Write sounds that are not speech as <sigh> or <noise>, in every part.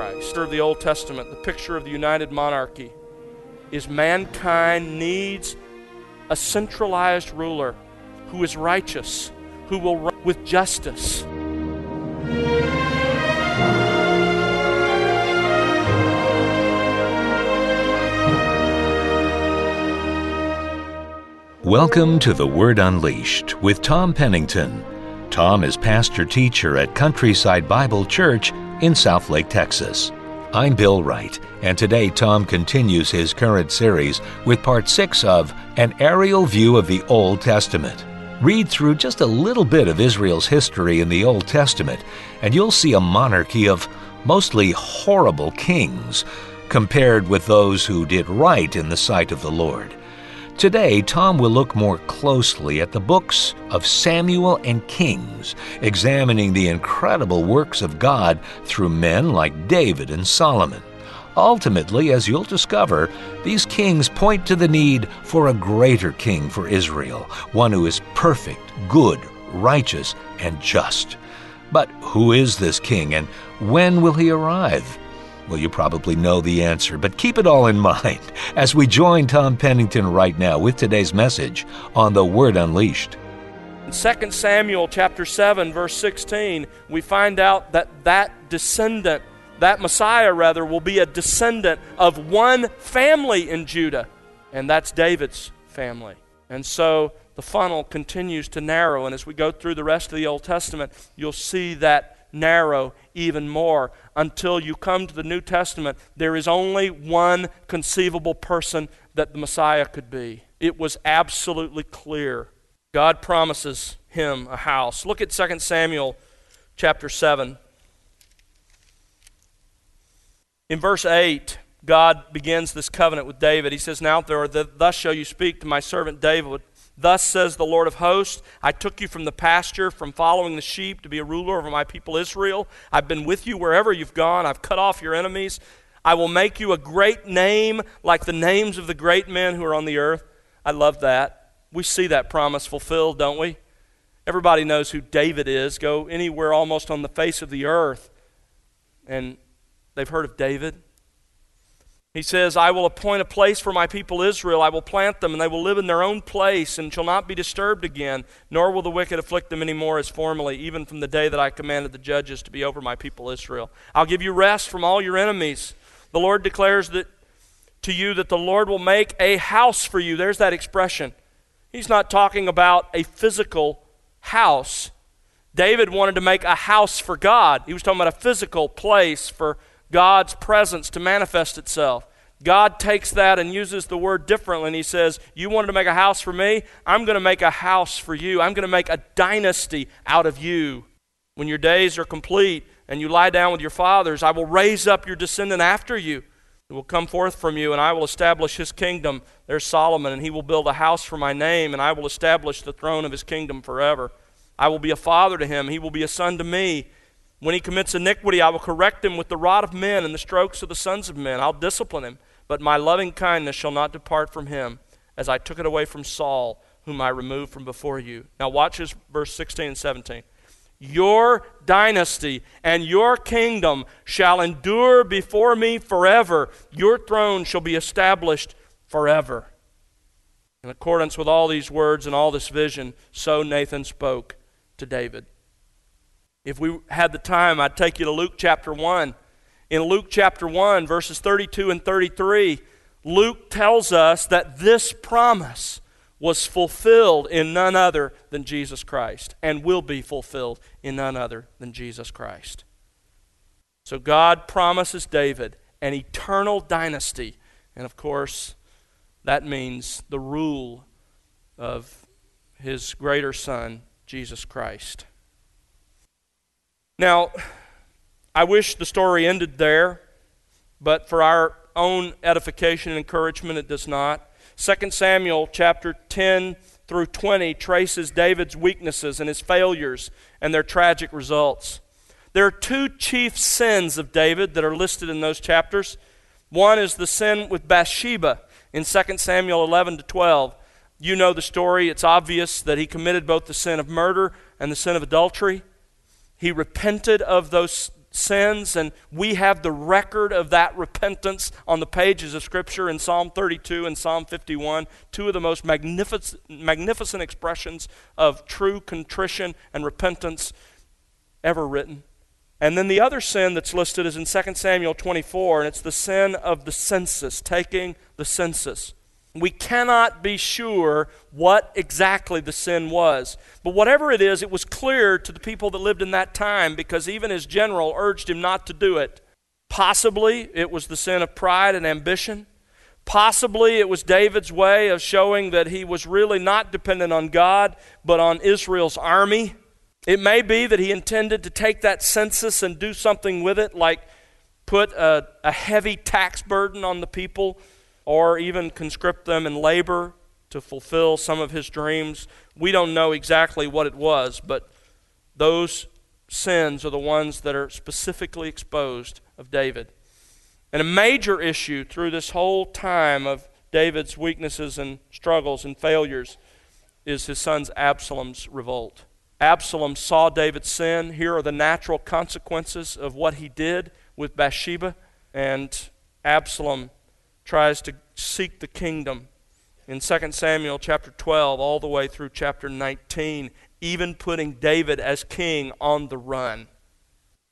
Christ. Of the Old Testament, the picture of the united monarchy, is mankind needs a centralized ruler who is righteous, who will run with justice. Welcome to The Word Unleashed with Tom Pennington. Tom is pastor teacher at Countryside Bible Church in Southlake, Texas. I'm Bill Wright, and today Tom continues his current series with part 6 of An Aerial View of the Old Testament. Read through just a little bit of Israel's history in the Old Testament, and you'll see a monarchy of mostly horrible kings compared with those who did right in the sight of the Lord. Today, Tom will look more closely at the books of Samuel and Kings, examining the incredible works of God through men like David and Solomon. Ultimately, as you'll discover, these kings point to the need for a greater king for Israel, one who is perfect, good, righteous, and just. But who is this king, and when will he arrive? Well, you probably know the answer, but keep it all in <laughs> mind as we join Tom Pennington right now with today's message on the Word Unleashed. In 2 Samuel chapter 7 verse 16, we find out that that descendant, that Messiah rather, will be a descendant of one family in Judah, and that's David's family. And so the funnel continues to narrow, and as we go through the rest of the Old Testament, you'll see that narrow even more until you come to the New Testament. There is only one conceivable person that the Messiah could be. It was absolutely clear. God promises him a house. Look at 2 Samuel chapter 7. In verse 8, God begins this covenant with David. He says, Now, therefore, thus shall you speak to my servant David Thus says the Lord of hosts I took you from the pasture, from following the sheep, to be a ruler over my people Israel. I've been with you wherever you've gone. I've cut off your enemies. I will make you a great name like the names of the great men who are on the earth. I love that. We see that promise fulfilled, don't we? Everybody knows who David is. Go anywhere almost on the face of the earth, and they've heard of David. He says, I will appoint a place for my people Israel. I will plant them, and they will live in their own place, and shall not be disturbed again, nor will the wicked afflict them any more as formerly, even from the day that I commanded the judges to be over my people Israel. I'll give you rest from all your enemies. The Lord declares that to you that the Lord will make a house for you. There's that expression. He's not talking about a physical house. David wanted to make a house for God. He was talking about a physical place for God's presence to manifest itself. God takes that and uses the word differently, and He says, You wanted to make a house for me? I'm going to make a house for you. I'm going to make a dynasty out of you. When your days are complete and you lie down with your fathers, I will raise up your descendant after you. It will come forth from you, and I will establish his kingdom. There's Solomon, and he will build a house for my name, and I will establish the throne of his kingdom forever. I will be a father to him, he will be a son to me. When he commits iniquity, I will correct him with the rod of men and the strokes of the sons of men. I'll discipline him, but my loving kindness shall not depart from him, as I took it away from Saul, whom I removed from before you. Now, watch this verse 16 and 17. Your dynasty and your kingdom shall endure before me forever. Your throne shall be established forever. In accordance with all these words and all this vision, so Nathan spoke to David. If we had the time, I'd take you to Luke chapter 1. In Luke chapter 1, verses 32 and 33, Luke tells us that this promise was fulfilled in none other than Jesus Christ and will be fulfilled in none other than Jesus Christ. So God promises David an eternal dynasty. And of course, that means the rule of his greater son, Jesus Christ. Now, I wish the story ended there, but for our own edification and encouragement, it does not. 2 Samuel chapter 10 through 20 traces David's weaknesses and his failures and their tragic results. There are two chief sins of David that are listed in those chapters. One is the sin with Bathsheba in 2 Samuel 11 to 12. You know the story. It's obvious that he committed both the sin of murder and the sin of adultery. He repented of those sins, and we have the record of that repentance on the pages of Scripture in Psalm 32 and Psalm 51, two of the most magnificent, magnificent expressions of true contrition and repentance ever written. And then the other sin that's listed is in 2 Samuel 24, and it's the sin of the census, taking the census. We cannot be sure what exactly the sin was. But whatever it is, it was clear to the people that lived in that time because even his general urged him not to do it. Possibly it was the sin of pride and ambition. Possibly it was David's way of showing that he was really not dependent on God, but on Israel's army. It may be that he intended to take that census and do something with it, like put a, a heavy tax burden on the people or even conscript them in labor to fulfill some of his dreams. We don't know exactly what it was, but those sins are the ones that are specifically exposed of David. And a major issue through this whole time of David's weaknesses and struggles and failures is his son's Absalom's revolt. Absalom saw David's sin. Here are the natural consequences of what he did with Bathsheba. And Absalom tries to seek the kingdom in 2 Samuel chapter 12 all the way through chapter 19, even putting David as king on the run.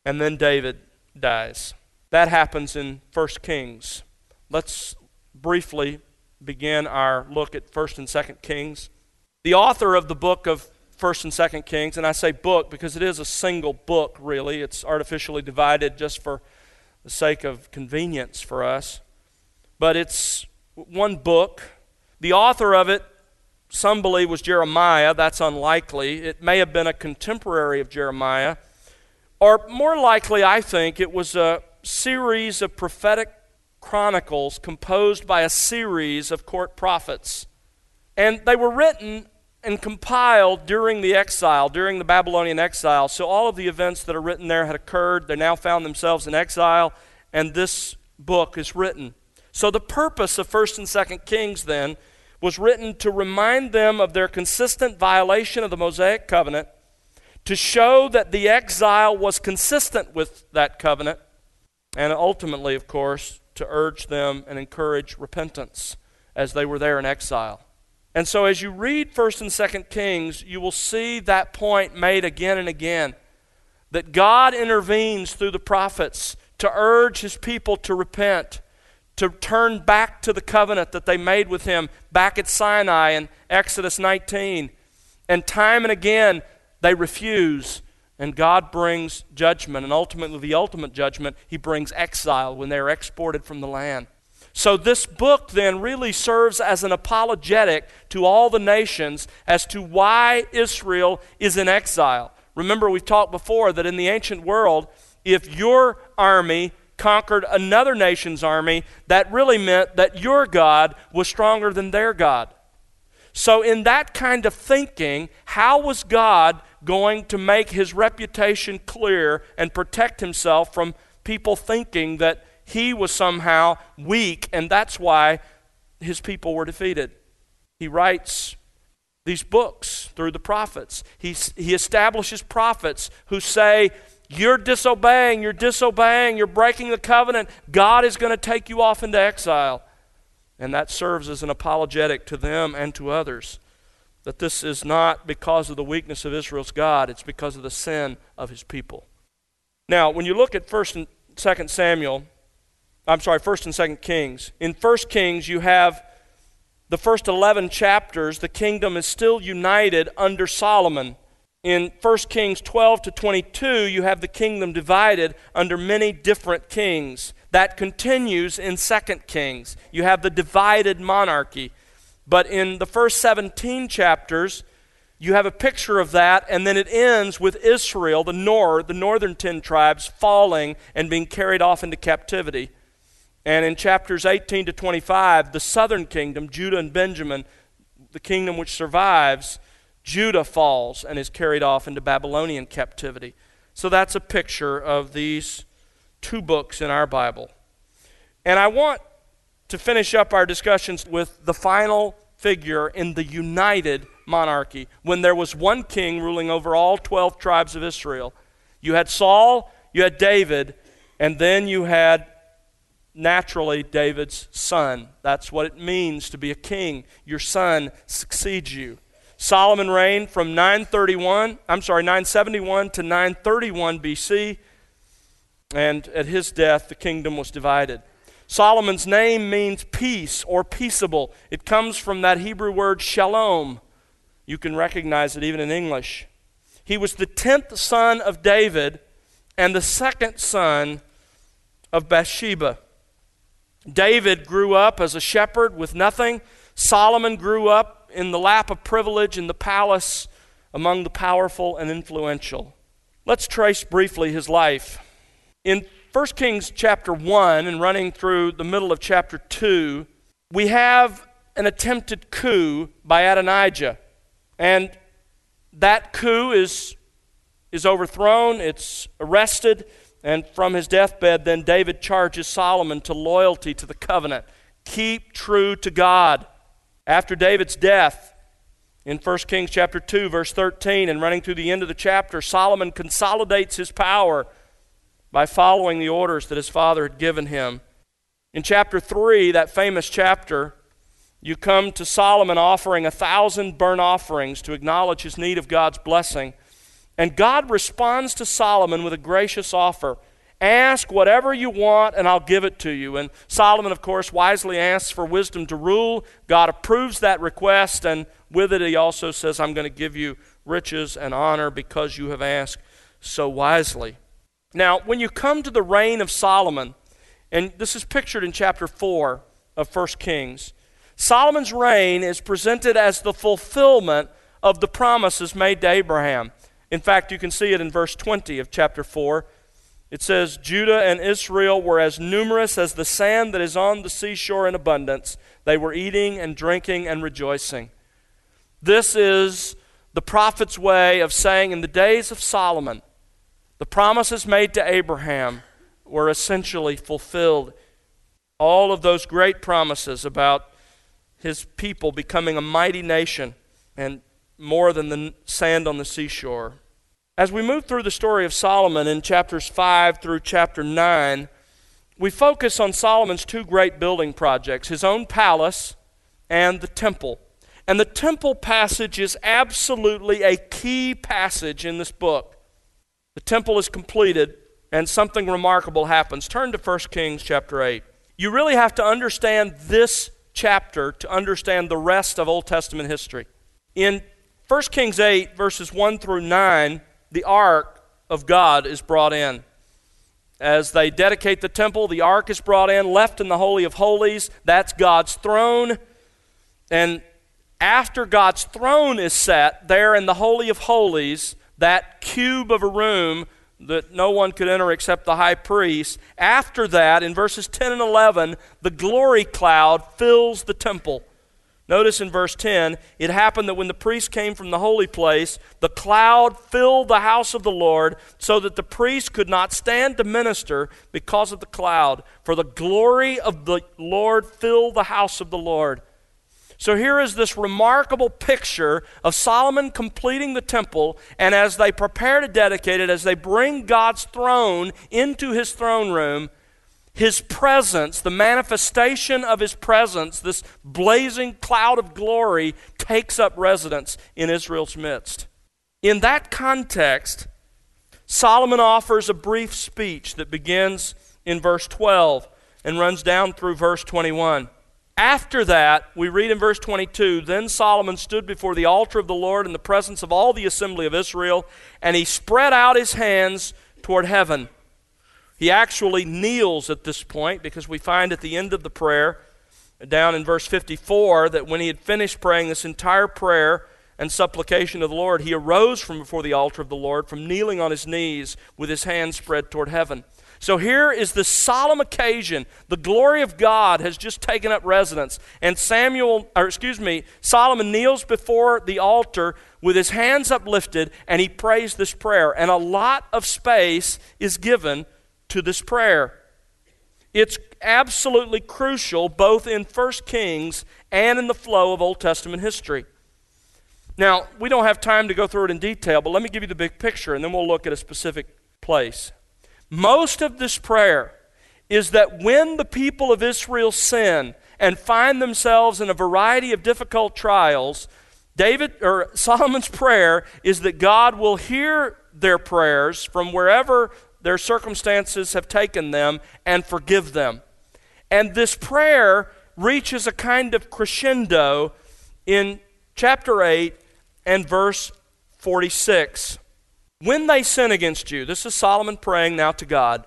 And then David dies. That happens in 1 Kings. Let's briefly begin our look at 1st and 2nd Kings. The author of the book of 1st and 2nd Kings, and I say book because it is a single book, really. It's artificially divided just for the sake of convenience for us but it's one book. The author of it, some believe, was Jeremiah. That's unlikely. It may have been a contemporary of Jeremiah. Or more likely, I think, it was a series of prophetic chronicles composed by a series of court prophets. And they were written and compiled during the exile, during the Babylonian exile. So all of the events that are written there had occurred. They now found themselves in exile, and this book is written. So the purpose of 1st and 2nd Kings then was written to remind them of their consistent violation of the Mosaic covenant, to show that the exile was consistent with that covenant, and ultimately, of course, to urge them and encourage repentance as they were there in exile. And so as you read 1st and 2nd Kings, you will see that point made again and again that God intervenes through the prophets to urge his people to repent to turn back to the covenant that they made with him back at Sinai in Exodus 19. And time and again, they refuse. And God brings judgment. And ultimately, the ultimate judgment, He brings exile when they are exported from the land. So, this book then really serves as an apologetic to all the nations as to why Israel is in exile. Remember, we've talked before that in the ancient world, if your army conquered another nation's army, that really meant that your God was stronger than their God. So, in that kind of thinking, how was God going to make his reputation clear and protect himself from people thinking that he was somehow weak and that's why his people were defeated? He writes these books through the prophets. He, he establishes prophets who say, you're disobeying, you're disobeying, you're breaking the covenant. God is going to take you off into exile. And that serves as an apologetic to them and to others that this is not because of the weakness of Israel's God, it's because of the sin of his people. Now, when you look at 1st and 2nd Samuel, I'm sorry, 1st and 2nd Kings, in 1st Kings you have the first 11 chapters, the kingdom is still united under Solomon. In 1 Kings 12 to 22, you have the kingdom divided under many different kings. That continues in 2 Kings. You have the divided monarchy. But in the first 17 chapters, you have a picture of that, and then it ends with Israel, the north, the northern ten tribes, falling and being carried off into captivity. And in chapters 18 to 25, the southern kingdom, Judah and Benjamin, the kingdom which survives, Judah falls and is carried off into Babylonian captivity. So that's a picture of these two books in our Bible. And I want to finish up our discussions with the final figure in the united monarchy when there was one king ruling over all 12 tribes of Israel. You had Saul you had David, and then you had naturally David's son. That's what it means to be a king. Your son succeeds you. Solomon reigned from 931, I'm sorry, 971 to 931 BC, and at his death the kingdom was divided. Solomon's name means peace or peaceable. It comes from that Hebrew word shalom. You can recognize it even in English. He was the tenth son of David and the second son of Bathsheba. David grew up as a shepherd with nothing. Solomon grew in the lap of privilege in the palace among the powerful and influential. Let's trace briefly his life. In 1 Kings chapter 1 and running through the middle of chapter 2, we have an attempted coup by Adonijah. And that coup is, is overthrown, it's arrested, and from his deathbed, then David charges Solomon to loyalty to the covenant. Keep true to God. After David's death, in 1 Kings chapter 2, verse 13, and running through the end of the chapter, Solomon consolidates his power by following the orders that his father had given him. In chapter 3, that famous chapter, you come to Solomon offering a thousand burnt offerings to acknowledge his need of God's blessing. And God responds to Solomon with a gracious offer Ask whatever you want, and I'll give it to you. And Solomon, of course, wisely asks for wisdom to rule. God approves that request, and with it, he also says, I'm going to give you riches and honor because you have asked so wisely. Now, when you come to the reign of Solomon, and this is pictured in chapter 4 of 1 Kings, Solomon's reign is presented as the fulfillment of the promises made to Abraham. In fact, you can see it in verse 20 of chapter 4. It says, Judah and Israel were as numerous as the sand that is on the seashore in abundance. They were eating and drinking and rejoicing. This is the prophet's way of saying, in the days of Solomon, the promises made to Abraham were essentially fulfilled. All of those great promises about his people becoming a mighty nation and more than the sand on the seashore. As we move through the story of Solomon in chapters 5 through chapter 9, we focus on Solomon's two great building projects his own palace and the temple. And the temple passage is absolutely a key passage in this book. The temple is completed, and something remarkable happens. Turn to 1 Kings chapter 8. You really have to understand this chapter to understand the rest of Old Testament history. In 1 Kings 8, verses 1 through 9, the ark of God is brought in. As they dedicate the temple, the ark is brought in, left in the Holy of Holies. That's God's throne. And after God's throne is set there in the Holy of Holies, that cube of a room that no one could enter except the high priest, after that, in verses 10 and 11, the glory cloud fills the temple. Notice in verse 10, it happened that when the priest came from the holy place, the cloud filled the house of the Lord, so that the priest could not stand to minister because of the cloud. For the glory of the Lord filled the house of the Lord. So here is this remarkable picture of Solomon completing the temple, and as they prepare to dedicate it, as they bring God's throne into his throne room, his presence, the manifestation of his presence, this blazing cloud of glory, takes up residence in Israel's midst. In that context, Solomon offers a brief speech that begins in verse 12 and runs down through verse 21. After that, we read in verse 22 Then Solomon stood before the altar of the Lord in the presence of all the assembly of Israel, and he spread out his hands toward heaven. He actually kneels at this point because we find at the end of the prayer, down in verse 54, that when he had finished praying this entire prayer and supplication of the Lord, he arose from before the altar of the Lord, from kneeling on his knees with his hands spread toward heaven. So here is the solemn occasion. The glory of God has just taken up residence. And Samuel, or excuse me, Solomon kneels before the altar with his hands uplifted and he prays this prayer. And a lot of space is given to this prayer. It's absolutely crucial both in 1 Kings and in the flow of Old Testament history. Now, we don't have time to go through it in detail, but let me give you the big picture and then we'll look at a specific place. Most of this prayer is that when the people of Israel sin and find themselves in a variety of difficult trials, David or <laughs> Solomon's prayer is that God will hear their prayers from wherever their circumstances have taken them and forgive them. And this prayer reaches a kind of crescendo in chapter 8 and verse 46. When they sin against you, this is Solomon praying now to God.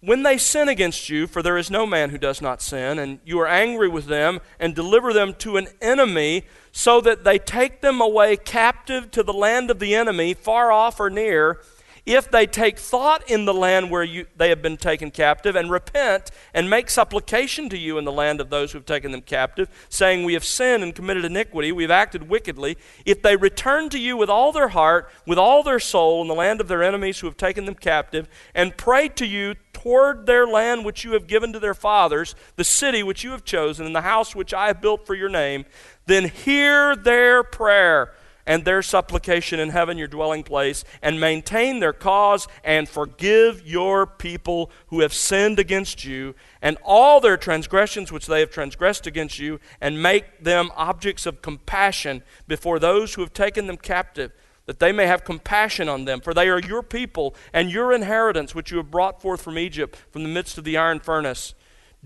When they sin against you, for there is no man who does not sin, and you are angry with them and deliver them to an enemy, so that they take them away captive to the land of the enemy, far off or near, if they take thought in the land where you, they have been taken captive and repent and make supplication to you in the land of those who have taken them captive, saying, We have sinned and committed iniquity, we have acted wickedly, if they return to you with all their heart, with all their soul, in the land of their enemies who have taken them captive, and pray to you toward their land which you have given to their fathers, the city which you have chosen, and the house which I have built for your name, then hear their prayer and their supplication in heaven, your dwelling place, and maintain their cause and forgive your people who have sinned against you, and all their transgressions which they have transgressed against you, and make them objects of compassion before those who have taken them captive that they may have compassion on them, for they are your people and your inheritance, which you have brought forth from Egypt, from the midst of the iron furnace.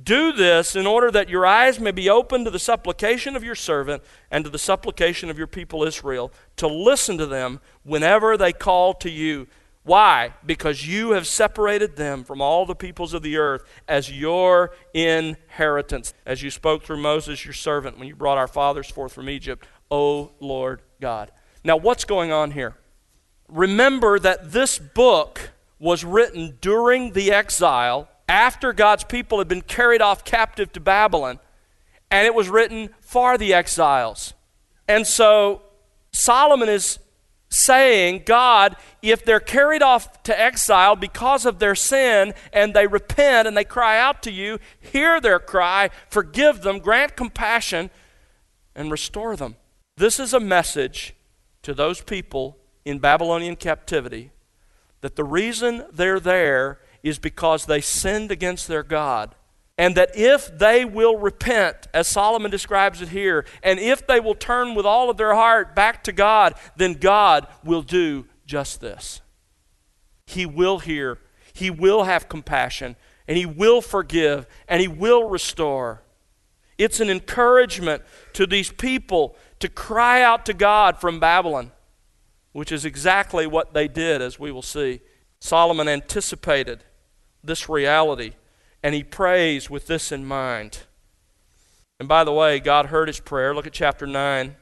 Do this in order that your eyes may be open to the supplication of your servant and to the supplication of your people Israel, to listen to them whenever they call to you. Why? Because you have separated them from all the peoples of the earth as your inheritance, as you spoke through Moses, your servant, when you brought our fathers forth from Egypt, O Lord God. Now, what's going on here? Remember that this book was written during the exile after God's people had been carried off captive to Babylon, and it was written for the exiles. And so Solomon is saying, God, if they're carried off to exile because of their sin and they repent and they cry out to you, hear their cry, forgive them, grant compassion, and restore them. This is a message to those people in Babylonian captivity that the reason they're there is because they sinned against their God. And that if they will repent, as Solomon describes it here, and if they will turn with all of their heart back to God, then God will do just this. He will hear, He will have compassion, and He will forgive, and He will restore. It's an encouragement to these people to cry out to God from Babylon, which is exactly what they did, as we will see. Solomon anticipated this reality, and he prays with this in mind. And by the way, God heard his prayer. Look at chapter 9.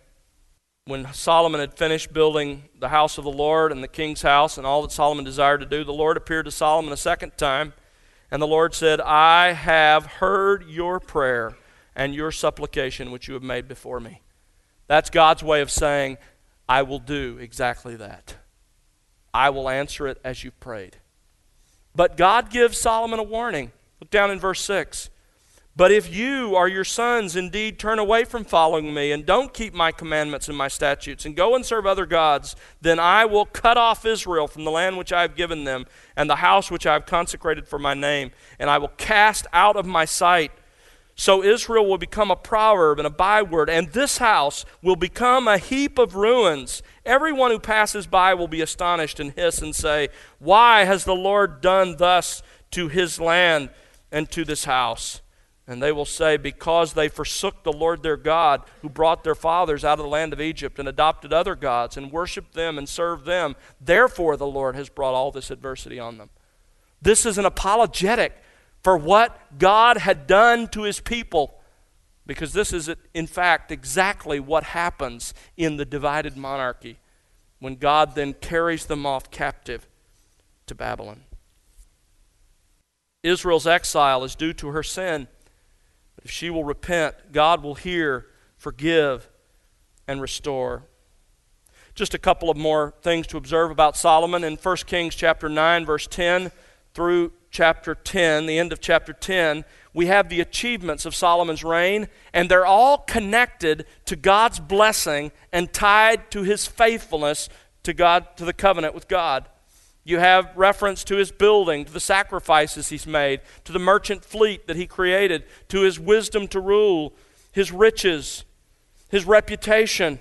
When Solomon had finished building the house of the Lord and the king's house and all that Solomon desired to do, the Lord appeared to Solomon a second time, and the Lord said, I have heard your prayer and your supplication which you have made before me. That's God's way of saying, I will do exactly that. I will answer it as you've prayed. But God gives Solomon a warning. Look down in verse 6. But if you or your sons indeed turn away from following me and don't keep my commandments and my statutes and go and serve other gods, then I will cut off Israel from the land which I have given them and the house which I have consecrated for my name, and I will cast out of my sight. So Israel will become a proverb and a byword, and this house will become a heap of ruins, Everyone who passes by will be astonished and hiss and say, Why has the Lord done thus to his land and to this house? And they will say, Because they forsook the Lord their God, who brought their fathers out of the land of Egypt, and adopted other gods, and worshiped them and served them. Therefore, the Lord has brought all this adversity on them. This is an apologetic for what God had done to his people because this is, in fact, exactly what happens in the divided monarchy when God then carries them off captive to Babylon. Israel's exile is due to her sin. But if she will repent, God will hear, forgive, and restore. Just a couple of more things to observe about Solomon in 1 Kings chapter 9 verse 10 through chapter 10, the end of chapter 10, we have the achievements of Solomon's reign, and they're all connected to God's blessing and tied to his faithfulness to God, to the covenant with God. You have reference to his building, to the sacrifices he's made, to the merchant fleet that he created, to his wisdom to rule, his riches, his reputation.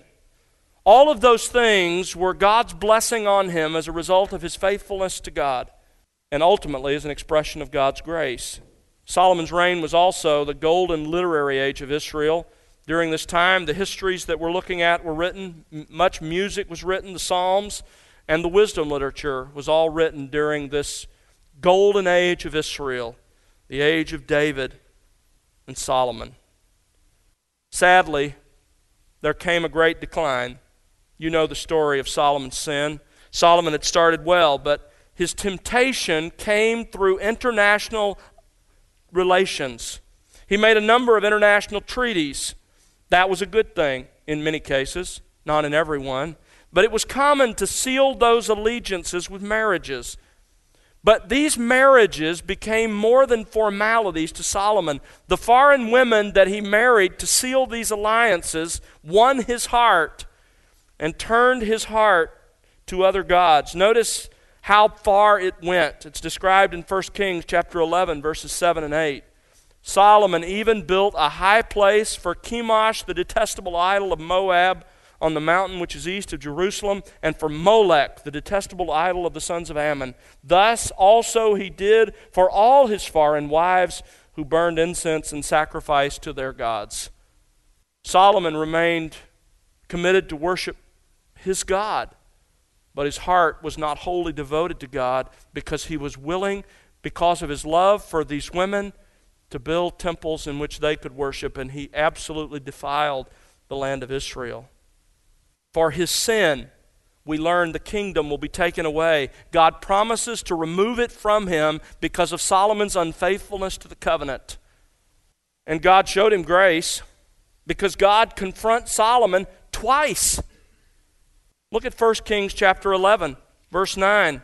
All of those things were God's blessing on him as a result of his faithfulness to God, and ultimately is an expression of God's grace. Solomon's reign was also the golden literary age of Israel. During this time, the histories that we're looking at were written, much music was written, the Psalms and the wisdom literature was all written during this golden age of Israel, the age of David and Solomon. Sadly, there came a great decline. You know the story of Solomon's sin. Solomon had started well, but his temptation came through international relations. He made a number of international treaties. That was a good thing in many cases, not in every one. But it was common to seal those allegiances with marriages. But these marriages became more than formalities to Solomon. The foreign women that he married to seal these alliances won his heart and turned his heart to other gods. Notice how far it went. It's described in 1 Kings chapter 11 verses 7 and 8. Solomon even built a high place for Chemosh, the detestable idol of Moab, on the mountain which is east of Jerusalem, and for Molech, the detestable idol of the sons of Ammon. Thus also he did for all his foreign wives who burned incense and sacrificed to their gods. Solomon remained committed to worship his God, but his heart was not wholly devoted to God because he was willing, because of his love for these women, to build temples in which they could worship, and he absolutely defiled the land of Israel. For his sin, we learn the kingdom will be taken away. God promises to remove it from him because of Solomon's unfaithfulness to the covenant. And God showed him grace because God confronts Solomon twice. Look at 1 Kings chapter 11, verse 9.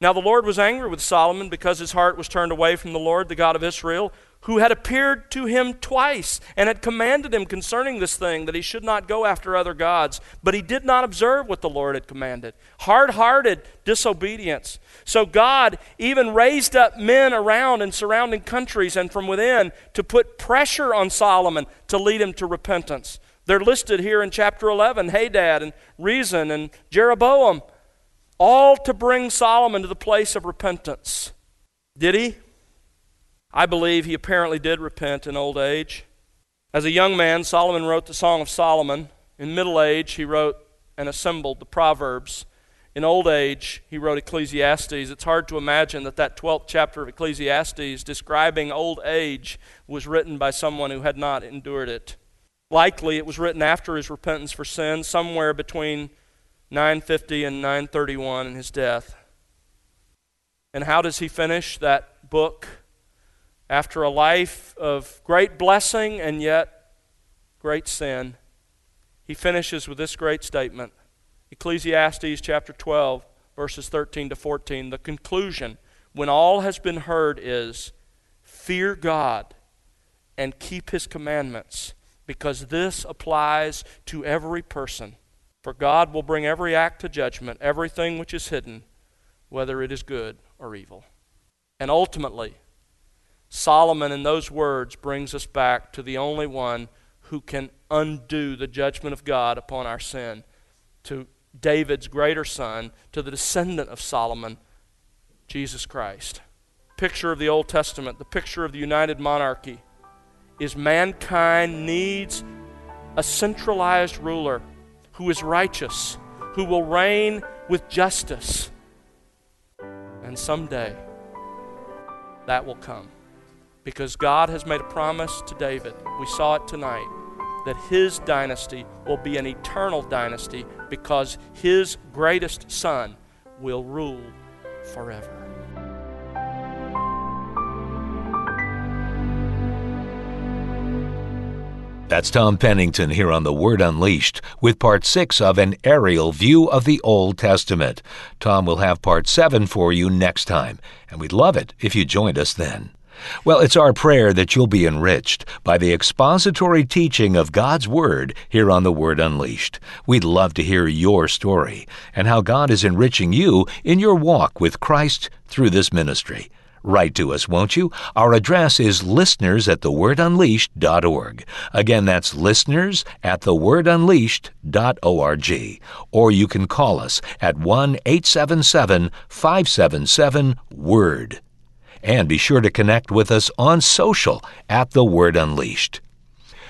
Now the Lord was angry with Solomon because his heart was turned away from the Lord, the God of Israel, who had appeared to him twice and had commanded him concerning this thing that he should not go after other gods. But he did not observe what the Lord had commanded. Hard hearted disobedience. So God even raised up men around in surrounding countries and from within to put pressure on Solomon to lead him to repentance. They're listed here in chapter 11 Hadad and Rezon and Jeroboam, all to bring Solomon to the place of repentance. Did he? I believe he apparently did repent in old age. As a young man, Solomon wrote the Song of Solomon. In middle age, he wrote and assembled the Proverbs. In old age, he wrote Ecclesiastes. It's hard to imagine that that 12th chapter of Ecclesiastes describing old age was written by someone who had not endured it. Likely, it was written after his repentance for sin, somewhere between 950 and 931 and his death. And how does he finish that book? after a life of great blessing and yet great sin, he finishes with this great statement Ecclesiastes chapter 12, verses 13 to 14. The conclusion, when all has been heard, is fear God and keep his commandments, because this applies to every person. For God will bring every act to judgment, everything which is hidden, whether it is good or evil. And ultimately, Solomon, in those words, brings us back to the only one who can undo the judgment of God upon our sin, to David's greater son, to the descendant of Solomon, Jesus Christ. Picture of the Old Testament, the picture of the united monarchy, is mankind needs a centralized ruler who is righteous, who will reign with justice. And someday that will come because God has made a promise to David. We saw it tonight that his dynasty will be an eternal dynasty because his greatest son will rule forever. That's Tom Pennington here on The Word Unleashed with part six of an aerial view of the Old Testament. Tom will have part seven for you next time, and we'd love it if you joined us then. Well, it's our prayer that you'll be enriched by the expository teaching of God's Word here on The Word Unleashed. We'd love to hear your story and how God is enriching you in your walk with Christ through this ministry. Write to us, won't you? Our address is listeners at thewordunleashed.org. Again, that's listeners at thewordunleashed.org. Or you can call us at 1 877 577 WORD. And be sure to connect with us on social at The Word Unleashed.